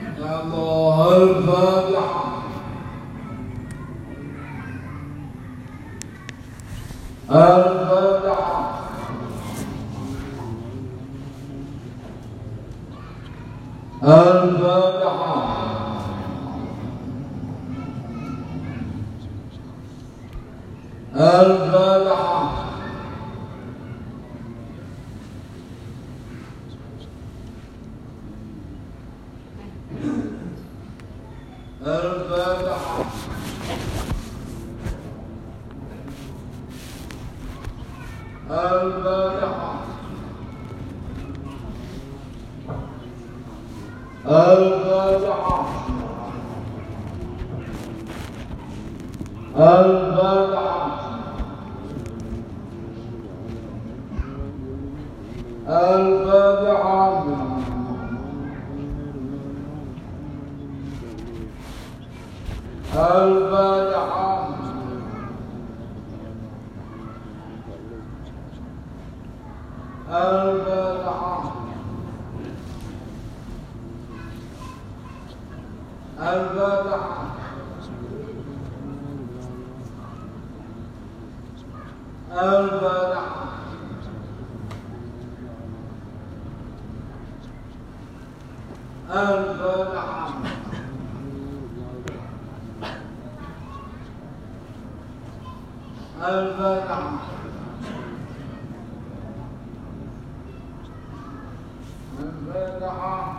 يا الله الفاتحة آه الفاتحة الفاتحة الفاتحة الفاتحة الفاتحة الفاتحة الفاتحة الفاتحة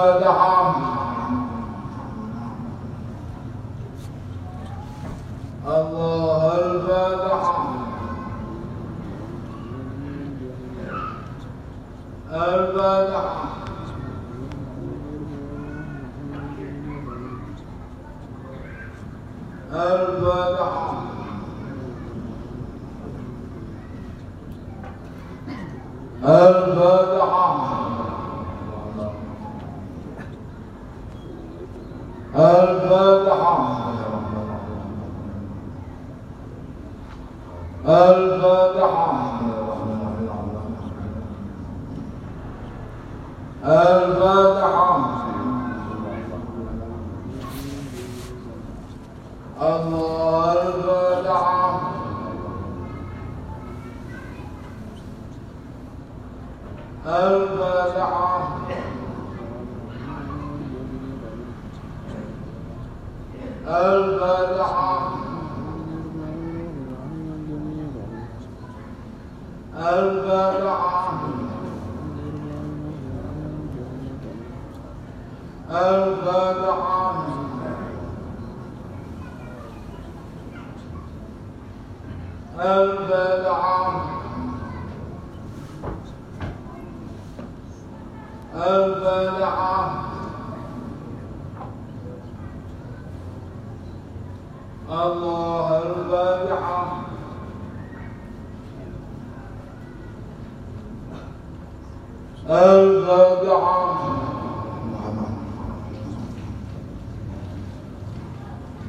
Of الفاتحة الفاتحة الفاتحة الله الفاتحة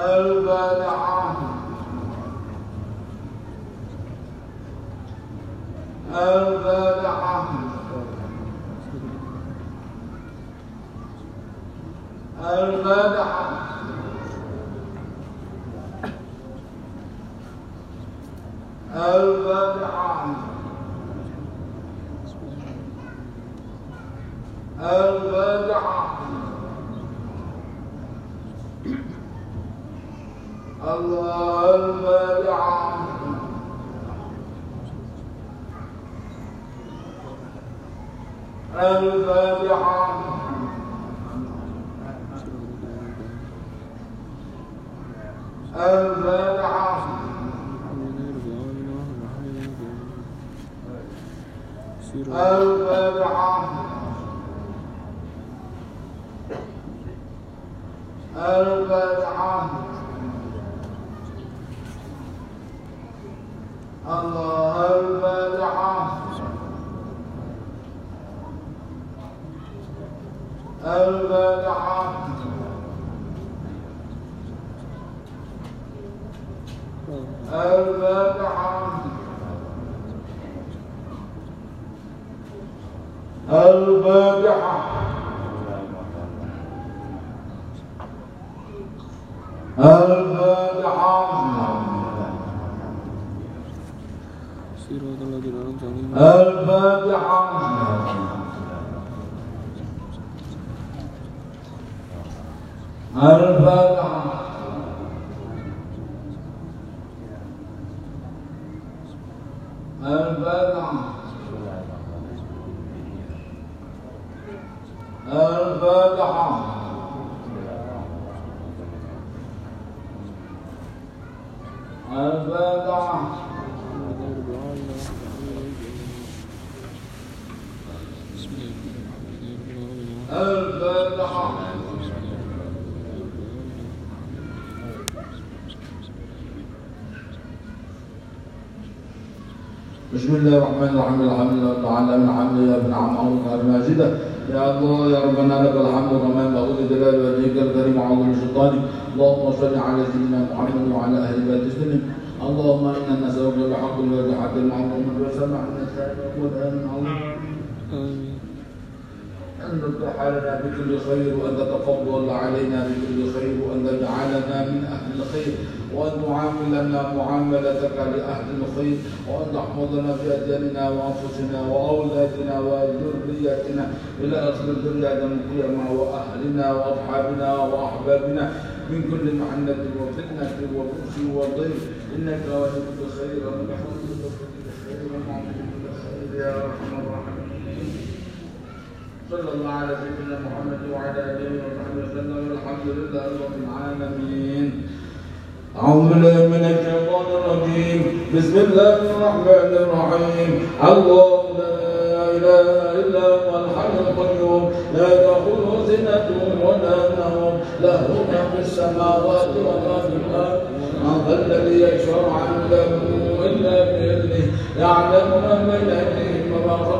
البارحه البارحه البارحه البارحه البارحه الله الفاتحة الفاتحة الفاتحة الفاتحة الفاتحة الله الفاتحة الفاتحة الفاتحة الفاتحة الفاتحة صراط الذين أنعمت عليهم الفاتحة الفاتحة الفاتحة الفاتحة الفاتحة بسم الله الرحمن الرحيم الفاتحة بسم الله الرحمن الرحيم الحمد لله تعالى من حمده ابن عم عمرك الماجدة يا الله يا ربنا لك الحمد كما ينبغي لجلال وجهك الكريم وعظيم سلطانك. اللهم صل على سيدنا محمد وعلى أهل بيت وسلم اللهم إنا نسألك بحق الوجه حق المعظم وسمع السائل والامن عظيم آمين أن تفتح لنا بكل خير وأن تتفضل علينا بكل خير وأن تجعلنا من أهل الخير وأن تعاملنا معاملتك لأهل الخير وأن تحفظنا أجلنا وأنفسنا وأولادنا وذريتنا إلى آخر الدنيا القيامة وأهلنا وأصحابنا وأحبابنا من كل محنة وفتنة وبؤس وضيق إنك ولي كل خير ومحمد كل خير ومعطي كل خير يا الراحمين صلى الله على سيدنا محمد وعلى آله وصحبه وسلم والحمد لله رب العالمين. أعوذ بالله من الشيطان الرجيم. بسم الله الرحمن الرحيم. الله لا إله إلا هو الحي القيوم. لا تأخذه سنة ولا نوم. له ما في السماوات وما في الأرض. من الذي يشفع عنده إلا بإذنه. يعلم ما بين أيديهم وما خلفهم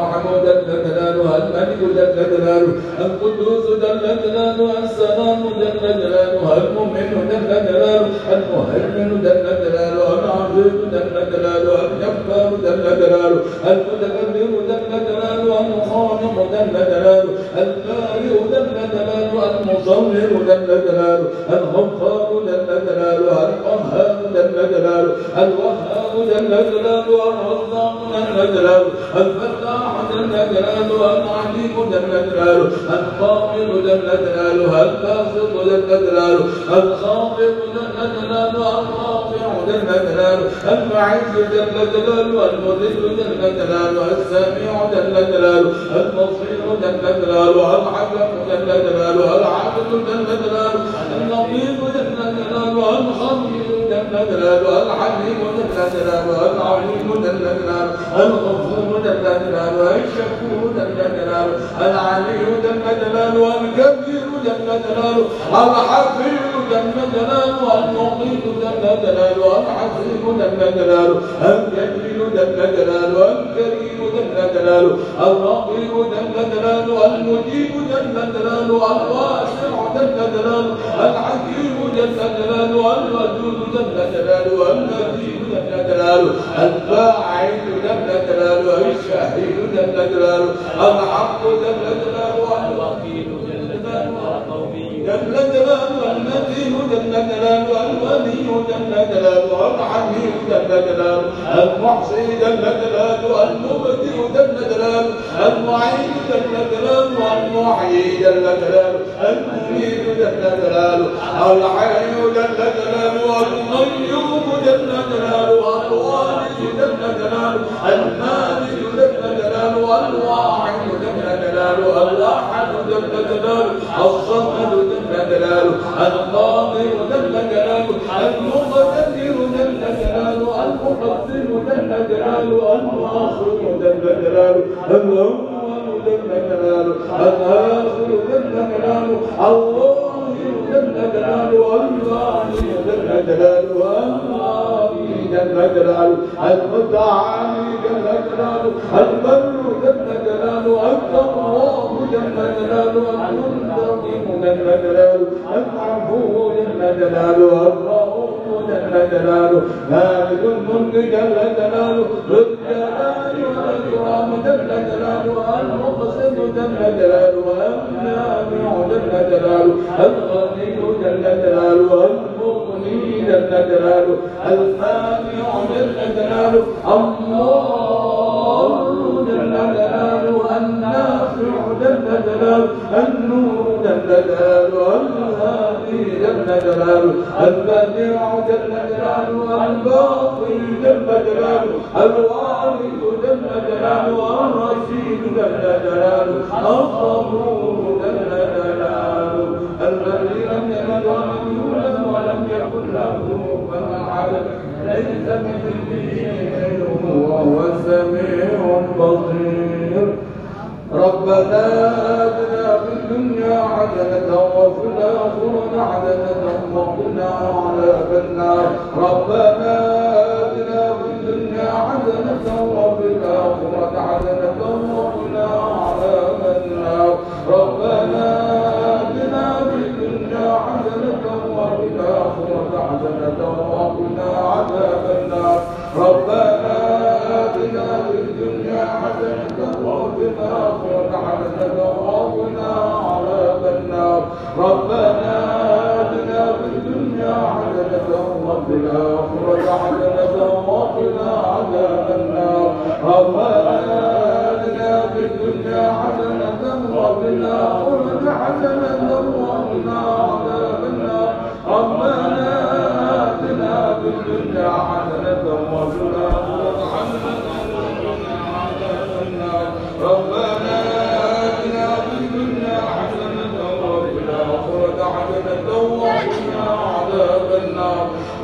الملك جلاله القدوس جلاله السلام جلاله المؤمن جلاله المهيمن جلاله العزيز جلاله الجبار جلاله المتكبر جلاله الخالق جلاله البارئ جلاله المصور جلاله الغفار جلاله الرزاق جل جلاله الفتاح جل جلاله العليم جل جلاله القابل جل جلاله الباسط جل جلاله الخافض جل جلاله الرافع جل جلاله المعز جل جلاله المذل جل جلاله السميع جلاله الحكم جل جلاله العادل جل جلاله اللطيف جل جلاله الخبير الحليم جل جلاله العليم جلاله الغفور جلاله الشكور جلاله العلي جلاله الكبير جلاله الحفيظ جلاله المقيت العزيز جل جلاله الجليل جل جلاله الكريم جلاله الرقيب جلاله المجيب جلاله الواسع جلاله الحكيم جل جلاله الودود جل جلاله المجيد جل جلاله الفاعل جل جلاله الشهيد جل جلاله الحق جل جلاله الوكيل جل جلاله القوي جل جلاله المتين جل جلاله الولي جل جلاله الحميد جل جلاله المحصي جل جلاله المبدئ جل جلاله المعين جل جلاله المحيي جل جلاله المميت جل جلاله الحي جل جلاله القيوم جل جلاله الوالد جل جلاله المالك جلاله الرؤوف جل جلاله. مالك الملك جل جلاله ذو الجلال والإكرام جل جلاله المقسم جل جلاله النافع جل جلاله الغني جل جلاله المغني جل جلاله المانع جل جلاله البديع جل جلاله الباقي جل جلاله الوارث جل جلاله الرشيد جل جلاله الصبور جل جلاله الذي لم يلد ولم يولد ولم يكن له كفوا احد ليس مثله شيء وهو السميع البصير ربنا آتنا في الدنيا الآخرة حسنة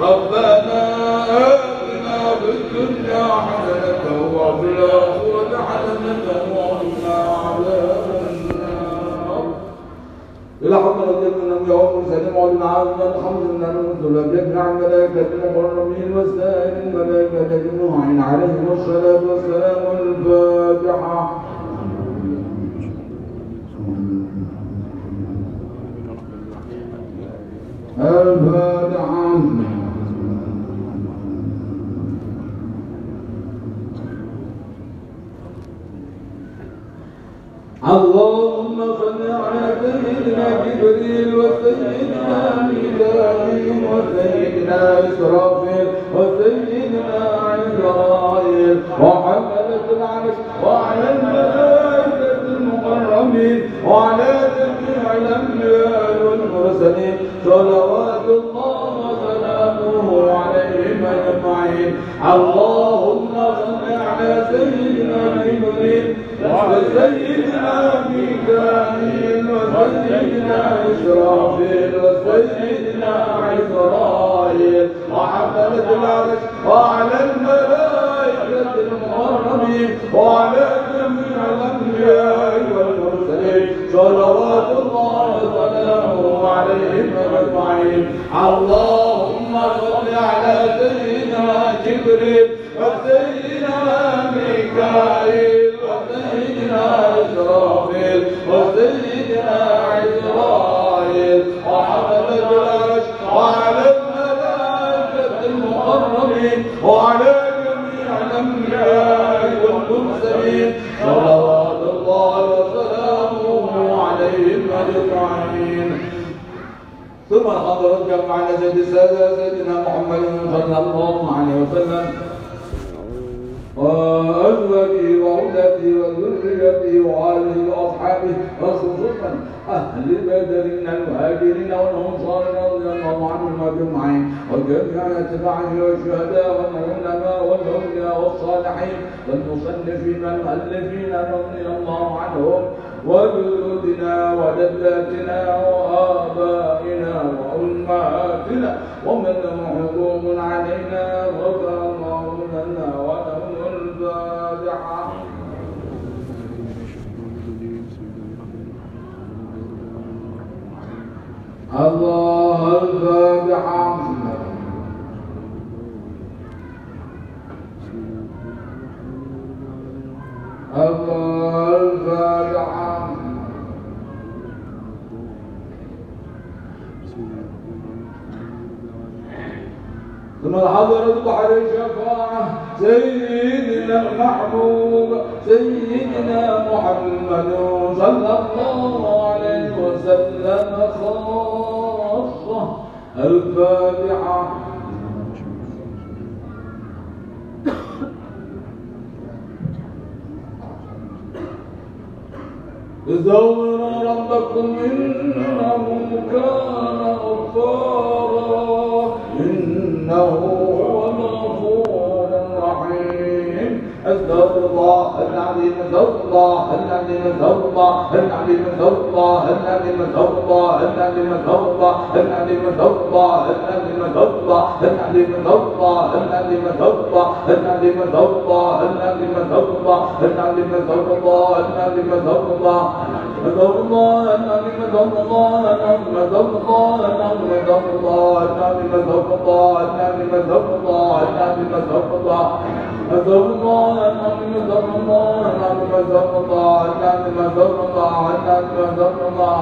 ربنا آتنا في الدنيا حسنة وفي الآخرة حسنة وقنا عذاب النار إلى حضرة النبي والمرسلين وعلى العالمين الحمد لله نزل جميع الملائكة المقربين الملائكة عليهم الصلاة والسلام الفاتحة الفاتحة اللهم صل على سيدنا جبريل وسيدنا ميكائيل وسيدنا إسرافيل وسيدنا عزرائيل وحملة العرش وعلى الملائكة المقربين وعلى وعلى جميع الأنبياء والمرسلين صلوات الله وسلامه عليهم أجمعين. ثم حضرت جمع سيد السادة سيدنا محمد صلى الله عليه وسلم. وأزواجه وأولاده وذريته وآله وأصحابه وخصوصا أهل بدر من المهاجرين والأنصار رضي الله عنهم أجمعين. وجميع أتباعه والشهداء والعلماء والأولياء والصالحين والمصنفين والمؤلفين رضي الله عنهم وجدودنا وجداتنا وآبائنا وأمهاتنا ومن لهم علينا غفر الله لنا ولهم الفاتحة الله الفاتحة الله الفاتحة ثم حضرت بحر الشفاعة سيدنا المحبوب سيدنا محمد صلى الله عليه وسلم. خاصة الفاتحة. استغفروا ربكم إنه كان غفارا. إنه هو الغفور الرحيم. العظيم استغفر الله العظيم استغفر الله العظيم استغفر الله العظيم استغفر الله العظيم استغفر الله العظيم استغفر الله العظيم استغفر الله العظيم استغفر الله العظيم استغفر الله العظيم استغفر الله العظيم استغفر الله العظيم استغفر الله العظيم استغفر الله استغفر الله العظيم استغفر الله العظيم استغفر الله العظيم استغفر الله العظيم استغفر الله العظيم استغفر الله العظيم استغفر الله مزر الله الحمد مزر الله الحمد مزر الله الحمد مزر الله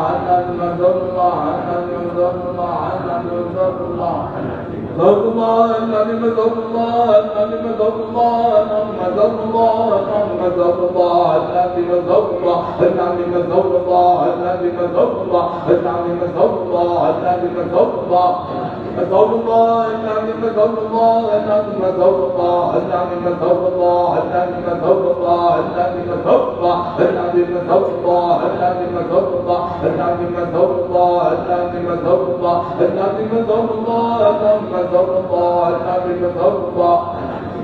الحمد مزر الله الحمد الله استغفر الله استغفر الله استغفر الله استغفر الله استغفر الله استغفر الله استغفر الله استغفر الله استغفر الله استغفر الله العظيم استغفر الله العظيم استغفر الله العظيم استغفر الله العظيم استغفر الله العظيم استغفر الله العظيم استغفر الله العظيم استغفر الله العظيم استغفر الله العظيم استغفر الله العظيم استغفر الله العظيم الفوضى الحمد الفوضى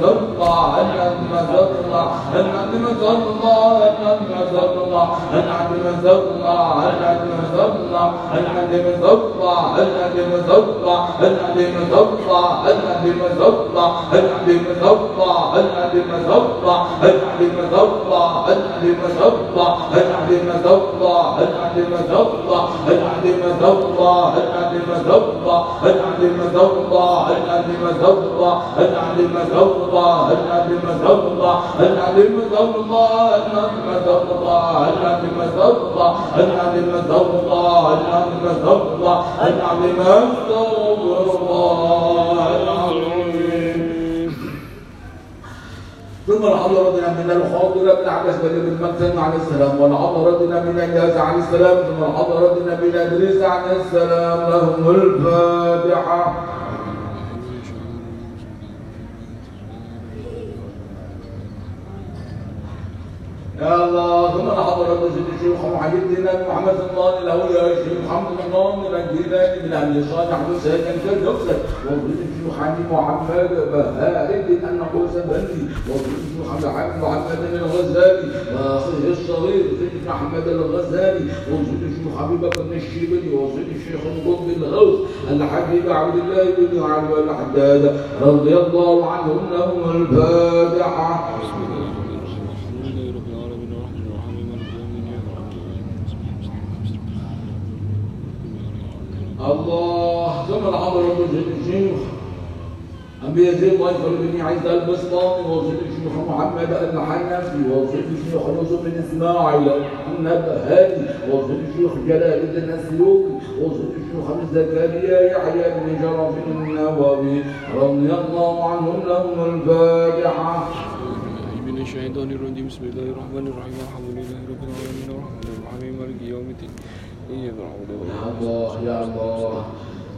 الله استغفر الله استغفر الله استغفر الله استغفر الله استغفر الله استغفر الله استغفر الله استغفر الله استغفر الله استغفر الله استغفر الله استغفر الله استغفر الله استغفر الله استغفر الله استغفر الله استغفر الله استغفر الله استغفر الله العظيم استغفر الله العظيم الله؟ العظيم الله؟ العظيم الله؟ العظيم الله؟ العظيم الله؟ العظيم الله؟ العظيم الله؟ العظيم ثم الحضرتنا من الحاضرة بن عباس بن المكتم عليه السلام والحضرتنا من إياس عليه السلام ثم الحضرتنا من إدريس عليه السلام لهم الفاتحة. يا الله ثم حضرة سيد الشيخ محمد الدين محمد الله له يا شيخ محمد الله الجيلاني من أهل صالح حسين كالجوسر وفضل الشيخ علي محمد بهاء الدين النقوس بني وفضل الشيخ محمد محمد الغزالي واخيه الصغير سيد محمد الغزالي وفضل الشيخ حبيب بن الشيبلي وفضل الشيخ القطب الغوث الحبيب عبد الله بن علي الحداد رضي الله عنهم لهم الفاتحة بسم الله الرحمن الرحيم الحمد لله رب العالمين الرحمن الرحيم مالك يوم الدين إياك الله. ثم الحضرة سيد الشيخ أبي يزيد ضيف بن عيسى البسطامي وصيد الشيخ محمد الحنفي وصيد الشيخ يوسف بن إسماعيل النبهاني وصيد الشيخ جلال الدين السيوطي وصيد الشيخ زكريا يحيى بن جرف النووي رضي الله عنهم لهم الفاتحة. من الشيطان الرجيم. بسم الله الرحمن الرحيم. الحمد لله رب العالمين الرحمن الرحيم مالك يوم الدين. الله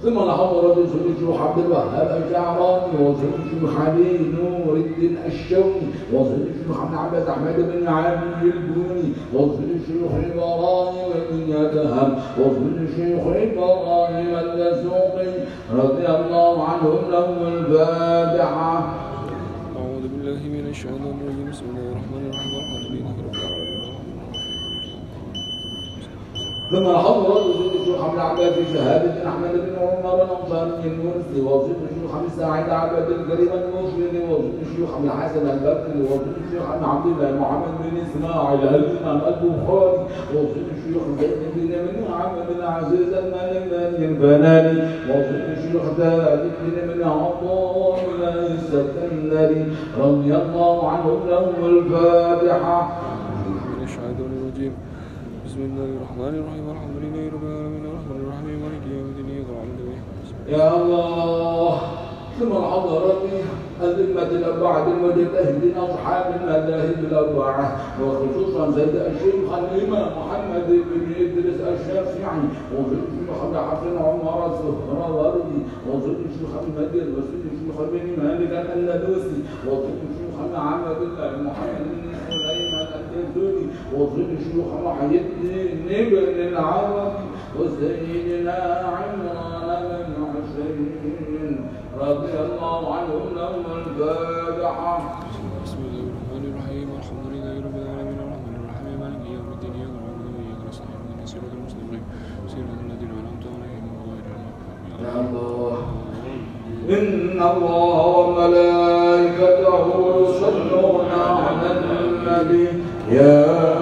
ثم لهم رجل زوج عبد الوهاب الجعراني وزوج محامي نور الدين الشوي وزوج محمد عباس احمد بن علي البوني وزوج شيوخ البراني وابن يدهم وزوج شيوخ البراني والدسوقي رضي الله عنهم لهم الفاتحه. أعوذ بالله من الشيطان الرجيم بسم الله الرحمن الرحيم كما حضرت الشيخ عبد عباد في شهادة أحمد بن عمر الأنصاري المنسي ووصية الشيخ عبد السعيد عباد الكريم المصري ووصية الشيخ عبد الحسن البكري ووصية الشيخ عبد عبد الله محمد بن إسماعيل الإمام البخاري ووصية الشيخ زيد بن محمد بن عزيز بن البناني ووصية الشيخ زاد بن من عطاء السكندري رضي الله عنهم لهم الفاتحة. بسم الله الرحمن الرحيم الحمد لله رب العالمين الرحمن الرحيم مالك يوم الدين يا الله ثم الحضرة الأئمة الأربعة المجتهدين أصحاب المذاهب الأربعة وخصوصا سيد الشيخ الإمام محمد بن إدريس الشافعي وسيد الشيخ عبد الحسن عمر السهروردي وسيد الشيخ المدير وسيد الشيخ بن مالك الأندلسي وسيد الشيخ محمد محمد بن سليمان الشيخ محي الدين بن العربي وسيدنا عمران بن حسين. رضي الله عنهم لهم الفاتحة بسم الله الرحمن الرحيم. الحمد لله رب العالمين. الرحمن الرحيم. مالك يوم الدين. إياك نعبد وإياك نستعين. إهدنا الصراط المستقيم. صراط الذين أنعمت عليهم غير المغضوب يا عليهم الله إن الله وملائكته يصلون على النبي. يا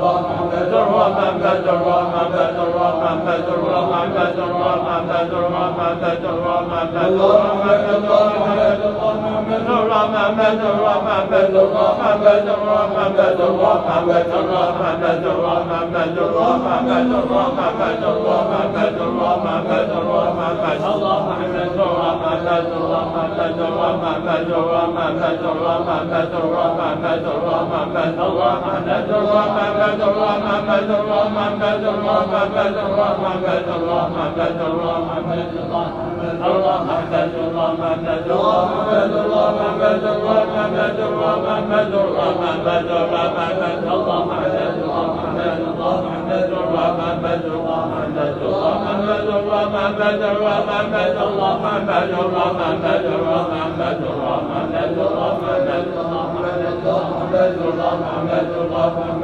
محمد محمد محمد محمد محمد محمد الله محمد الله محمد الله محمد الله محمد الله محمد الله محمد الله محمد الله محمد الله محمد محمد الله محمد محمد محمد محمد محمد محمد محمد محمد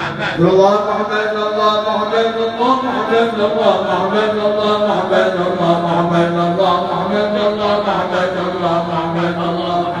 الله محمد الله محمد الله محمد الله محمد الله محمد الله محمد الله محمد الله محمد الله محمد الله محمد الله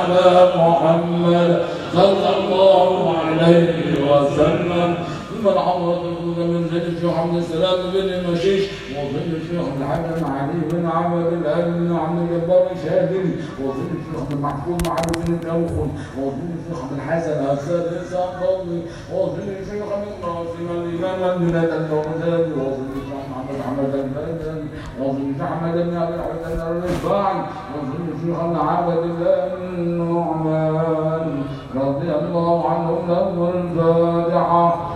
على محمد صلى الله عليه وسلم. فالعمر تقول من زيد في حمد السلام بن المشيش وظل الشيخ الحكم علي بن عمرو بن بن عبد الجبار الشاذلي وظل الشيخ المحفوظ معروف بن الدوخل وظل الشيخ الحسن السادس الضوي وظل الشيخ من قاسم الإمام الميلاد الدوزاوي وظل الشيخ محمد حمد البدري وظل احمد بن ابي الحسن الرفاعي وظل الشيخ العبد بن نعمان رضي الله عنهم له الفاتحه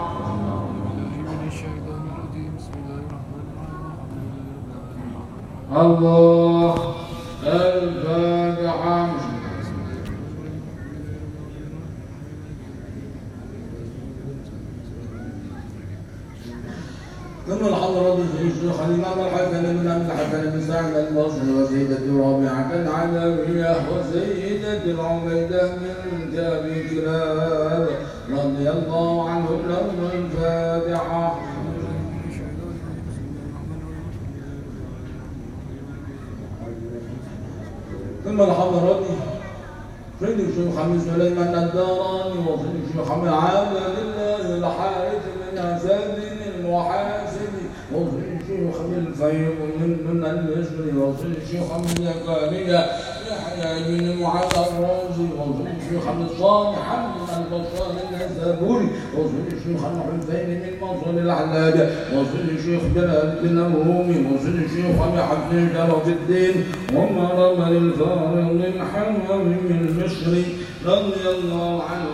الله الفاتحة ثم الحضرة الشيخ الإمام الحسن بن عبد الحسن بن سعد البصري وسيدة رابعة العلوية وسيدة العبيدة بنت أبي كلاب رضي الله لهم الفاتحة ثم الحضرات سيد الشيخ حمد سليمان الداراني وسيد الشيخ حمد عبد الله الحارث بن اسد المحاسب وسيد الشيخ بالفيض من من المصري وسيد الشيخ حمد زكريا العلم على الراجي وظن الشيخ النظام محمد البطال الزابوري وظن الشيخ الحسين من منصور العلاب وظن الشيخ جلال الدين الرومي وظن الشيخ ابي حسن شرف الدين ومرم الفارغ من حمام المصري رضي الله عنه